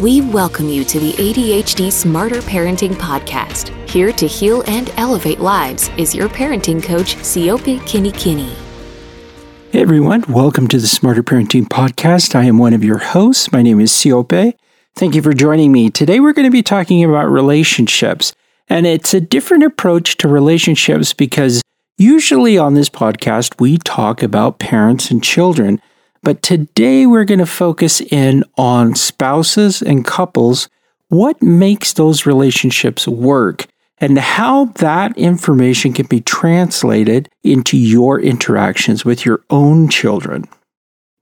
We welcome you to the ADHD Smarter Parenting Podcast. Here to heal and elevate lives is your parenting coach, Siope Kinikini. Hey everyone, welcome to the Smarter Parenting Podcast. I am one of your hosts. My name is Siope. Thank you for joining me. Today we're going to be talking about relationships, and it's a different approach to relationships because usually on this podcast we talk about parents and children. But today we're going to focus in on spouses and couples, what makes those relationships work, and how that information can be translated into your interactions with your own children.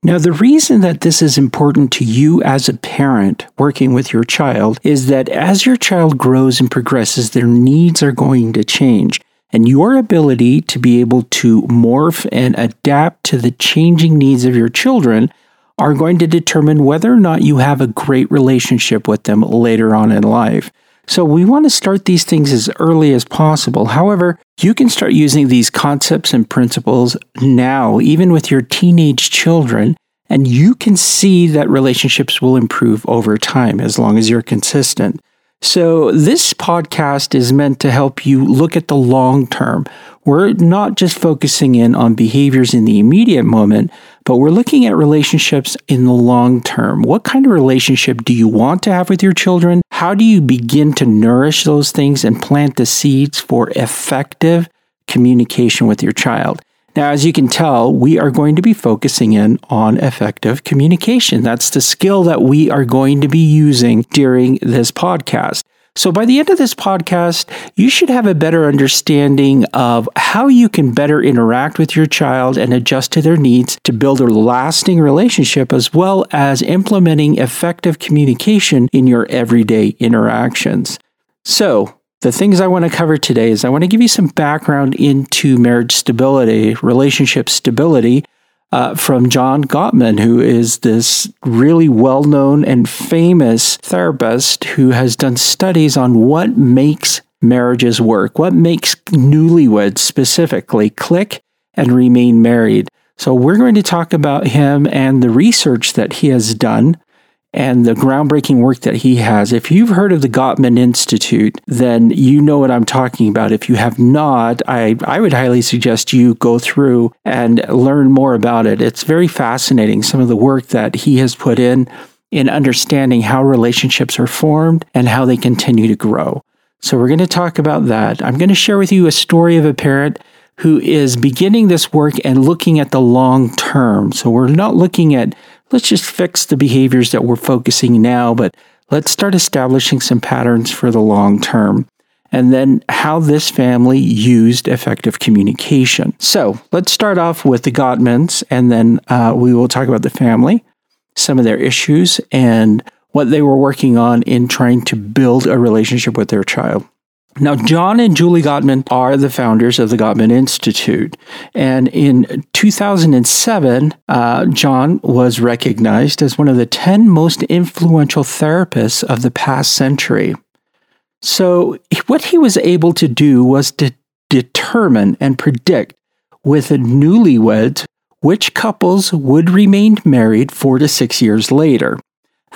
Now, the reason that this is important to you as a parent working with your child is that as your child grows and progresses, their needs are going to change and your ability to be able to morph and adapt to the changing needs of your children are going to determine whether or not you have a great relationship with them later on in life. So, we want to start these things as early as possible. However, you can start using these concepts and principles now, even with your teenage children, and you can see that relationships will improve over time as long as you're consistent. So, this podcast is meant to help you look at the long term. We're not just focusing in on behaviors in the immediate moment, but we're looking at relationships in the long term. What kind of relationship do you want to have with your children? How do you begin to nourish those things and plant the seeds for effective communication with your child? Now, as you can tell, we are going to be focusing in on effective communication. That's the skill that we are going to be using during this podcast. So, by the end of this podcast, you should have a better understanding of how you can better interact with your child and adjust to their needs to build a lasting relationship, as well as implementing effective communication in your everyday interactions. So, the things I want to cover today is I want to give you some background into marriage stability, relationship stability, uh, from John Gottman, who is this really well known and famous therapist who has done studies on what makes marriages work, what makes newlyweds specifically click and remain married. So, we're going to talk about him and the research that he has done and the groundbreaking work that he has. If you've heard of the Gottman Institute, then you know what I'm talking about. If you have not, I, I would highly suggest you go through and learn more about it. It's very fascinating, some of the work that he has put in in understanding how relationships are formed and how they continue to grow. So, we're going to talk about that. I'm going to share with you a story of a parent who is beginning this work and looking at the long term. So, we're not looking at let's just fix the behaviors that we're focusing now, but let's start establishing some patterns for the long term. And then how this family used effective communication. So let's start off with the Gottmans, and then uh, we will talk about the family, some of their issues, and what they were working on in trying to build a relationship with their child. Now, John and Julie Gottman are the founders of the Gottman Institute. And in 2007, uh, John was recognized as one of the 10 most influential therapists of the past century. So, what he was able to do was to determine and predict with newlyweds which couples would remain married four to six years later.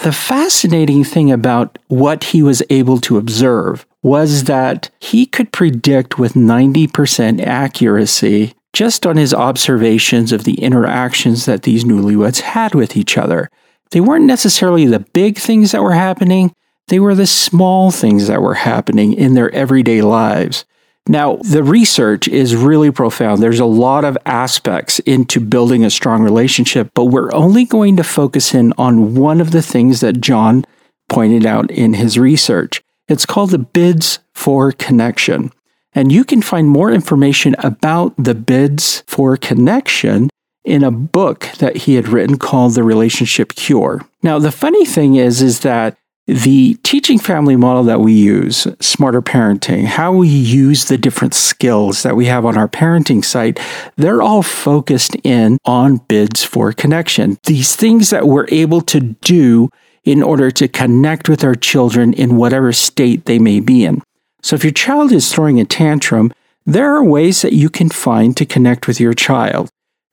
The fascinating thing about what he was able to observe was that he could predict with 90% accuracy just on his observations of the interactions that these newlyweds had with each other. They weren't necessarily the big things that were happening, they were the small things that were happening in their everyday lives. Now, the research is really profound. There's a lot of aspects into building a strong relationship, but we're only going to focus in on one of the things that John pointed out in his research. It's called the bids for connection. And you can find more information about the bids for connection in a book that he had written called The Relationship Cure. Now, the funny thing is, is that the teaching family model that we use, smarter parenting, how we use the different skills that we have on our parenting site, they're all focused in on bids for connection. These things that we're able to do in order to connect with our children in whatever state they may be in. So if your child is throwing a tantrum, there are ways that you can find to connect with your child.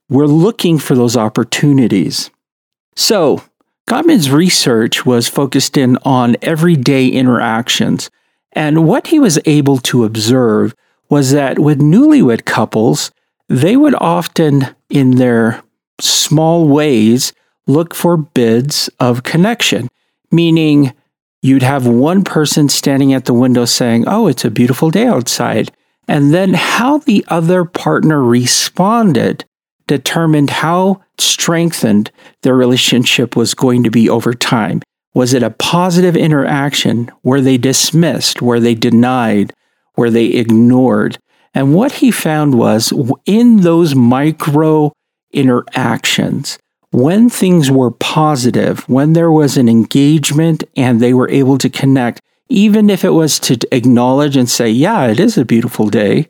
We're looking for those opportunities. So, Gottman's research was focused in on everyday interactions. And what he was able to observe was that with newlywed couples, they would often, in their small ways, look for bids of connection, meaning you'd have one person standing at the window saying, Oh, it's a beautiful day outside. And then how the other partner responded determined how strengthened their relationship was going to be over time. Was it a positive interaction? Were they dismissed? Were they denied? Were they ignored? And what he found was in those micro interactions, when things were positive, when there was an engagement and they were able to connect, even if it was to acknowledge and say, Yeah, it is a beautiful day,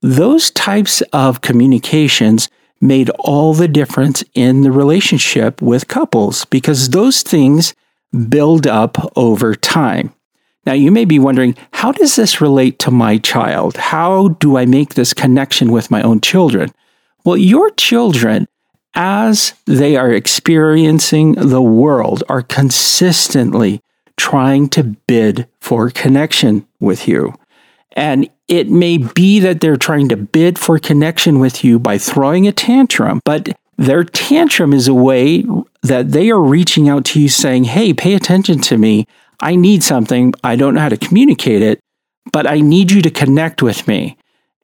those types of communications made all the difference in the relationship with couples because those things build up over time. Now, you may be wondering, how does this relate to my child? How do I make this connection with my own children? Well, your children, as they are experiencing the world, are consistently trying to bid for connection with you. And it may be that they're trying to bid for connection with you by throwing a tantrum, but their tantrum is a way that they are reaching out to you saying, Hey, pay attention to me. I need something. I don't know how to communicate it, but I need you to connect with me.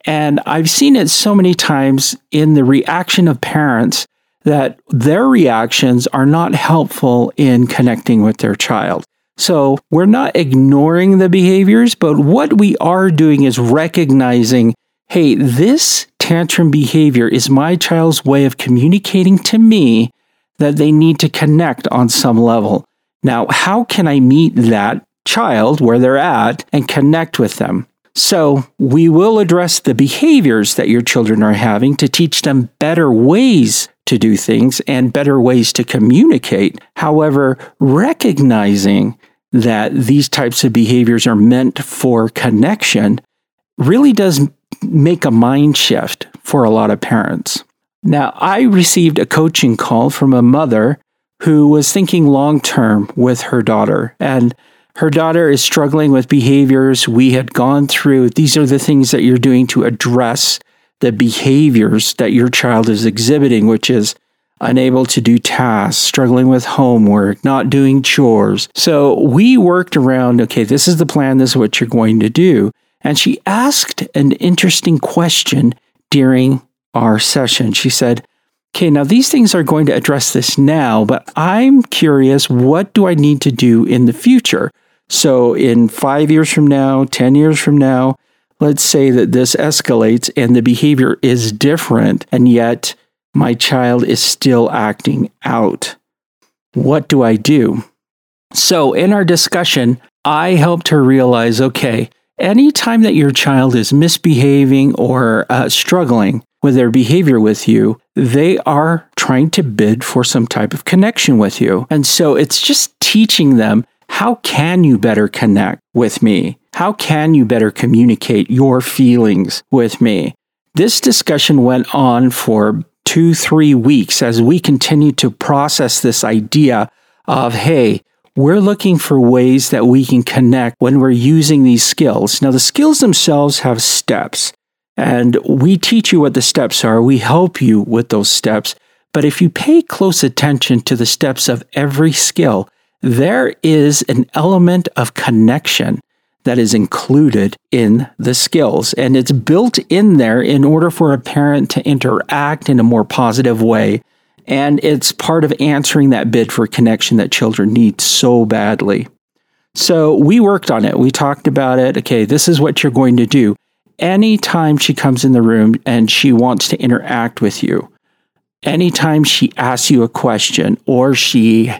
And I've seen it so many times in the reaction of parents that their reactions are not helpful in connecting with their child. So we're not ignoring the behaviors, but what we are doing is recognizing hey, this tantrum behavior is my child's way of communicating to me that they need to connect on some level. Now, how can I meet that child where they're at and connect with them? So, we will address the behaviors that your children are having to teach them better ways to do things and better ways to communicate. However, recognizing that these types of behaviors are meant for connection really does make a mind shift for a lot of parents. Now, I received a coaching call from a mother who was thinking long term with her daughter, and her daughter is struggling with behaviors we had gone through. These are the things that you're doing to address the behaviors that your child is exhibiting, which is unable to do tasks, struggling with homework, not doing chores. So we worked around okay, this is the plan, this is what you're going to do. And she asked an interesting question during our session. She said, Okay, now these things are going to address this now, but I'm curious what do I need to do in the future? So, in five years from now, 10 years from now, let's say that this escalates and the behavior is different, and yet my child is still acting out. What do I do? So, in our discussion, I helped her realize okay, anytime that your child is misbehaving or uh, struggling with their behavior with you, they are trying to bid for some type of connection with you. And so, it's just teaching them how can you better connect with me? How can you better communicate your feelings with me? This discussion went on for two, three weeks as we continue to process this idea of, hey, we're looking for ways that we can connect when we're using these skills. Now, the skills themselves have steps, and we teach you what the steps are. We help you with those steps. But if you pay close attention to the steps of every skill, there is an element of connection that is included in the skills. And it's built in there in order for a parent to interact in a more positive way. And it's part of answering that bid for connection that children need so badly. So we worked on it. We talked about it. Okay, this is what you're going to do. Anytime she comes in the room and she wants to interact with you, anytime she asks you a question or she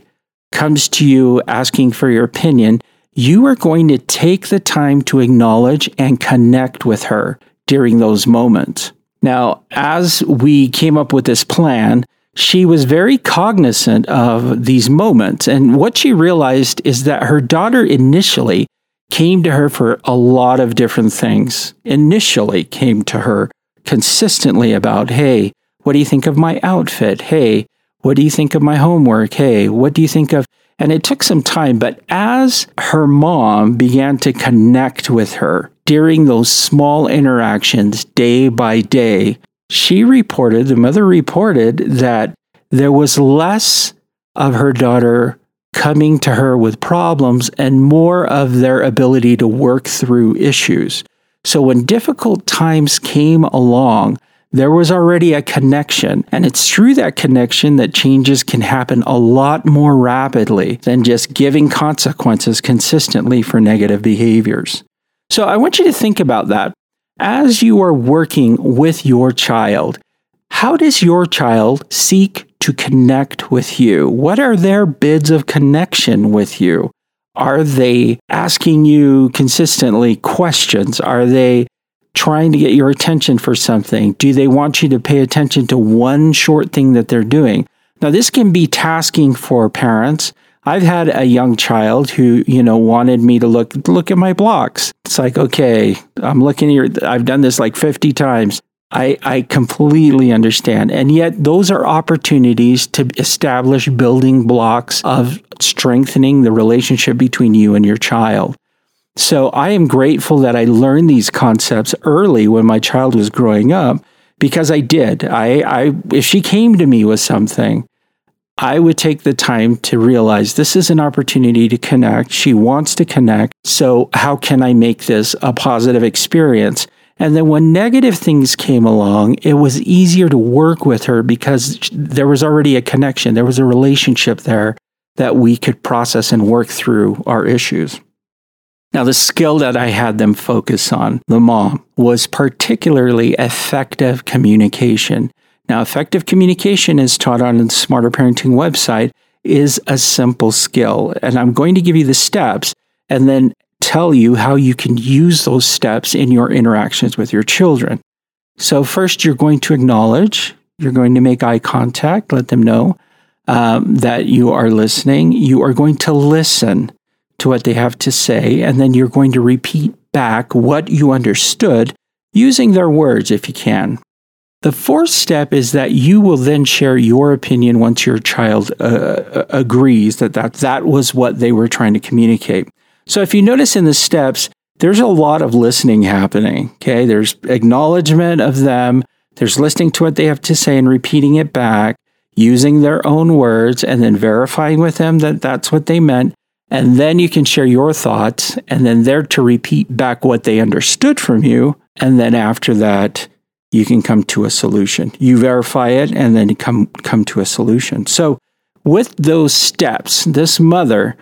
comes to you asking for your opinion, you are going to take the time to acknowledge and connect with her during those moments. Now, as we came up with this plan, she was very cognizant of these moments. And what she realized is that her daughter initially came to her for a lot of different things. Initially came to her consistently about, hey, what do you think of my outfit? Hey, What do you think of my homework? Hey, what do you think of? And it took some time, but as her mom began to connect with her during those small interactions day by day, she reported, the mother reported that there was less of her daughter coming to her with problems and more of their ability to work through issues. So when difficult times came along, there was already a connection. And it's through that connection that changes can happen a lot more rapidly than just giving consequences consistently for negative behaviors. So I want you to think about that. As you are working with your child, how does your child seek to connect with you? What are their bids of connection with you? Are they asking you consistently questions? Are they trying to get your attention for something? Do they want you to pay attention to one short thing that they're doing? Now, this can be tasking for parents. I've had a young child who, you know, wanted me to look look at my blocks. It's like, okay, I'm looking here. I've done this like 50 times. I, I completely understand. And yet, those are opportunities to establish building blocks of strengthening the relationship between you and your child. So I am grateful that I learned these concepts early when my child was growing up because I did. I, I if she came to me with something, I would take the time to realize this is an opportunity to connect. She wants to connect. So how can I make this a positive experience? And then when negative things came along, it was easier to work with her because there was already a connection. There was a relationship there that we could process and work through our issues. Now, the skill that I had them focus on, the mom, was particularly effective communication. Now, effective communication is taught on the Smarter Parenting website is a simple skill. And I'm going to give you the steps and then tell you how you can use those steps in your interactions with your children. So, first, you're going to acknowledge, you're going to make eye contact, let them know um, that you are listening. You are going to listen to what they have to say, and then you're going to repeat back what you understood using their words if you can. The fourth step is that you will then share your opinion once your child uh, uh, agrees that, that that was what they were trying to communicate. So if you notice in the steps, there's a lot of listening happening. Okay. There's acknowledgement of them. There's listening to what they have to say and repeating it back, using their own words, and then verifying with them that that's what they meant. And then you can share your thoughts and then they're to repeat back what they understood from you. And then after that, you can come to a solution. You verify it and then come, come to a solution. So with those steps, this mother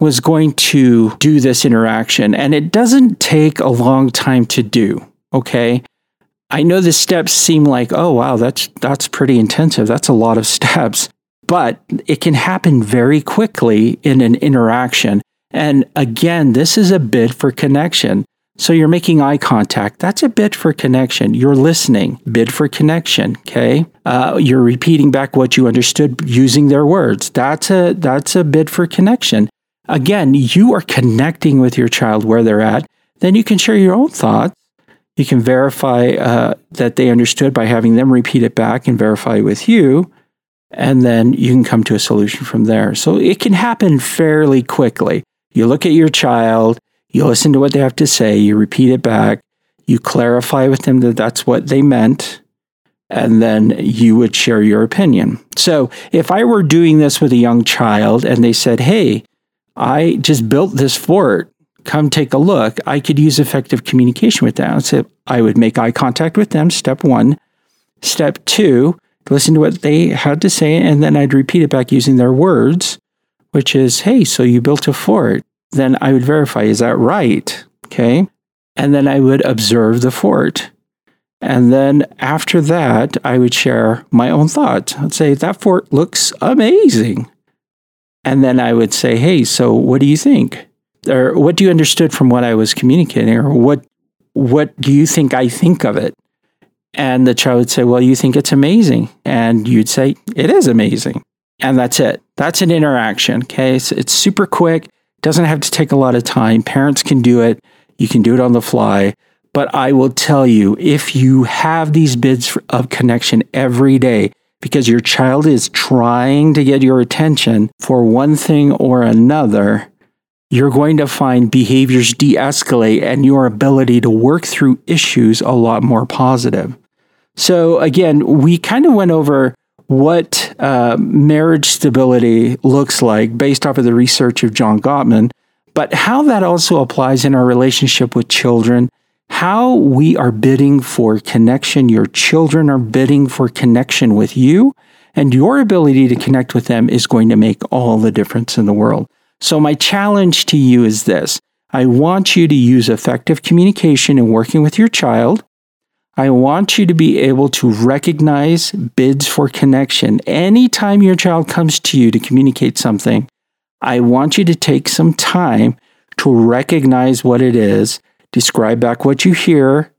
was going to do this interaction and it doesn't take a long time to do. Okay. I know the steps seem like, oh wow, that's that's pretty intensive. That's a lot of steps but it can happen very quickly in an interaction. And again, this is a bid for connection. So you're making eye contact. That's a bid for connection. You're listening, bid for connection. Okay, uh, you're repeating back what you understood using their words. That's a that's a bid for connection. Again, you are connecting with your child where they're at. Then you can share your own thoughts. You can verify uh, that they understood by having them repeat it back and verify with you and then you can come to a solution from there. So it can happen fairly quickly. You look at your child, you listen to what they have to say, you repeat it back, you clarify with them that that's what they meant, and then you would share your opinion. So if I were doing this with a young child and they said, Hey, I just built this fort, come take a look, I could use effective communication with them. So I would make eye contact with them, step one. Step two, listen to what they had to say, and then I'd repeat it back using their words, which is, hey, so you built a fort. Then I would verify, is that right? Okay. And then I would observe the fort. And then after that, I would share my own thoughts. I'd say, that fort looks amazing. And then I would say, hey, so what do you think? Or what do you understood from what I was communicating? Or what, what do you think I think of it? And the child would say, Well, you think it's amazing. And you'd say, It is amazing. And that's it. That's an interaction. Okay. So it's super quick, doesn't have to take a lot of time. Parents can do it. You can do it on the fly. But I will tell you, if you have these bids of connection every day, because your child is trying to get your attention for one thing or another, you're going to find behaviors de escalate and your ability to work through issues a lot more positive. So, again, we kind of went over what uh, marriage stability looks like based off of the research of John Gottman, but how that also applies in our relationship with children, how we are bidding for connection. Your children are bidding for connection with you, and your ability to connect with them is going to make all the difference in the world. So, my challenge to you is this I want you to use effective communication in working with your child. I want you to be able to recognize bids for connection. Anytime your child comes to you to communicate something, I want you to take some time to recognize what it is, describe back what you hear,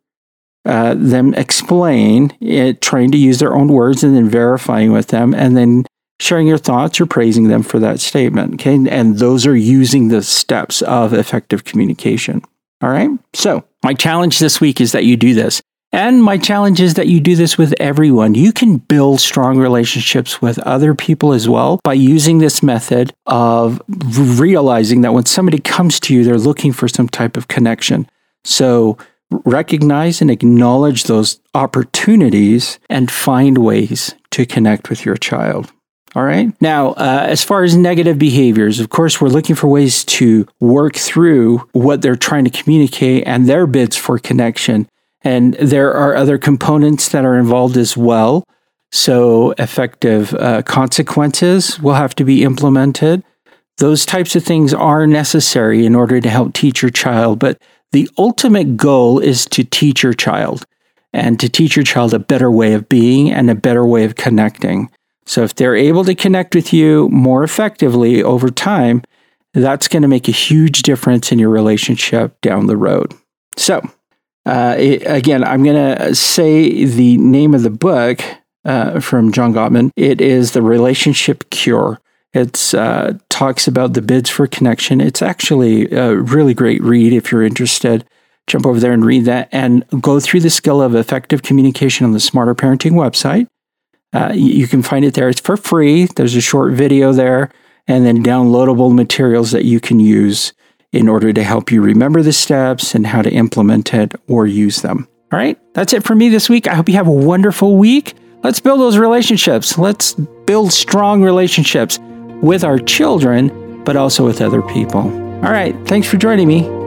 uh, them explain it, trying to use their own words, and then verifying with them, and then sharing your thoughts or praising them for that statement. Okay. And those are using the steps of effective communication. All right. So, my challenge this week is that you do this. And my challenge is that you do this with everyone. You can build strong relationships with other people as well by using this method of realizing that when somebody comes to you, they're looking for some type of connection. So recognize and acknowledge those opportunities and find ways to connect with your child. All right. Now, uh, as far as negative behaviors, of course, we're looking for ways to work through what they're trying to communicate and their bids for connection. And there are other components that are involved as well. So, effective uh, consequences will have to be implemented. Those types of things are necessary in order to help teach your child. But the ultimate goal is to teach your child and to teach your child a better way of being and a better way of connecting. So if they're able to connect with you more effectively over time, that's going to make a huge difference in your relationship down the road. So, uh, it, again, I'm going to say the name of the book uh, from John Gottman. It is The Relationship Cure. It uh, talks about the bids for connection. It's actually a really great read if you're interested. Jump over there and read that and go through the skill of effective communication on the Smarter Parenting website. Uh, you can find it there. It's for free. There's a short video there and then downloadable materials that you can use in order to help you remember the steps and how to implement it or use them. All right, that's it for me this week. I hope you have a wonderful week. Let's build those relationships. Let's build strong relationships with our children, but also with other people. All right, thanks for joining me.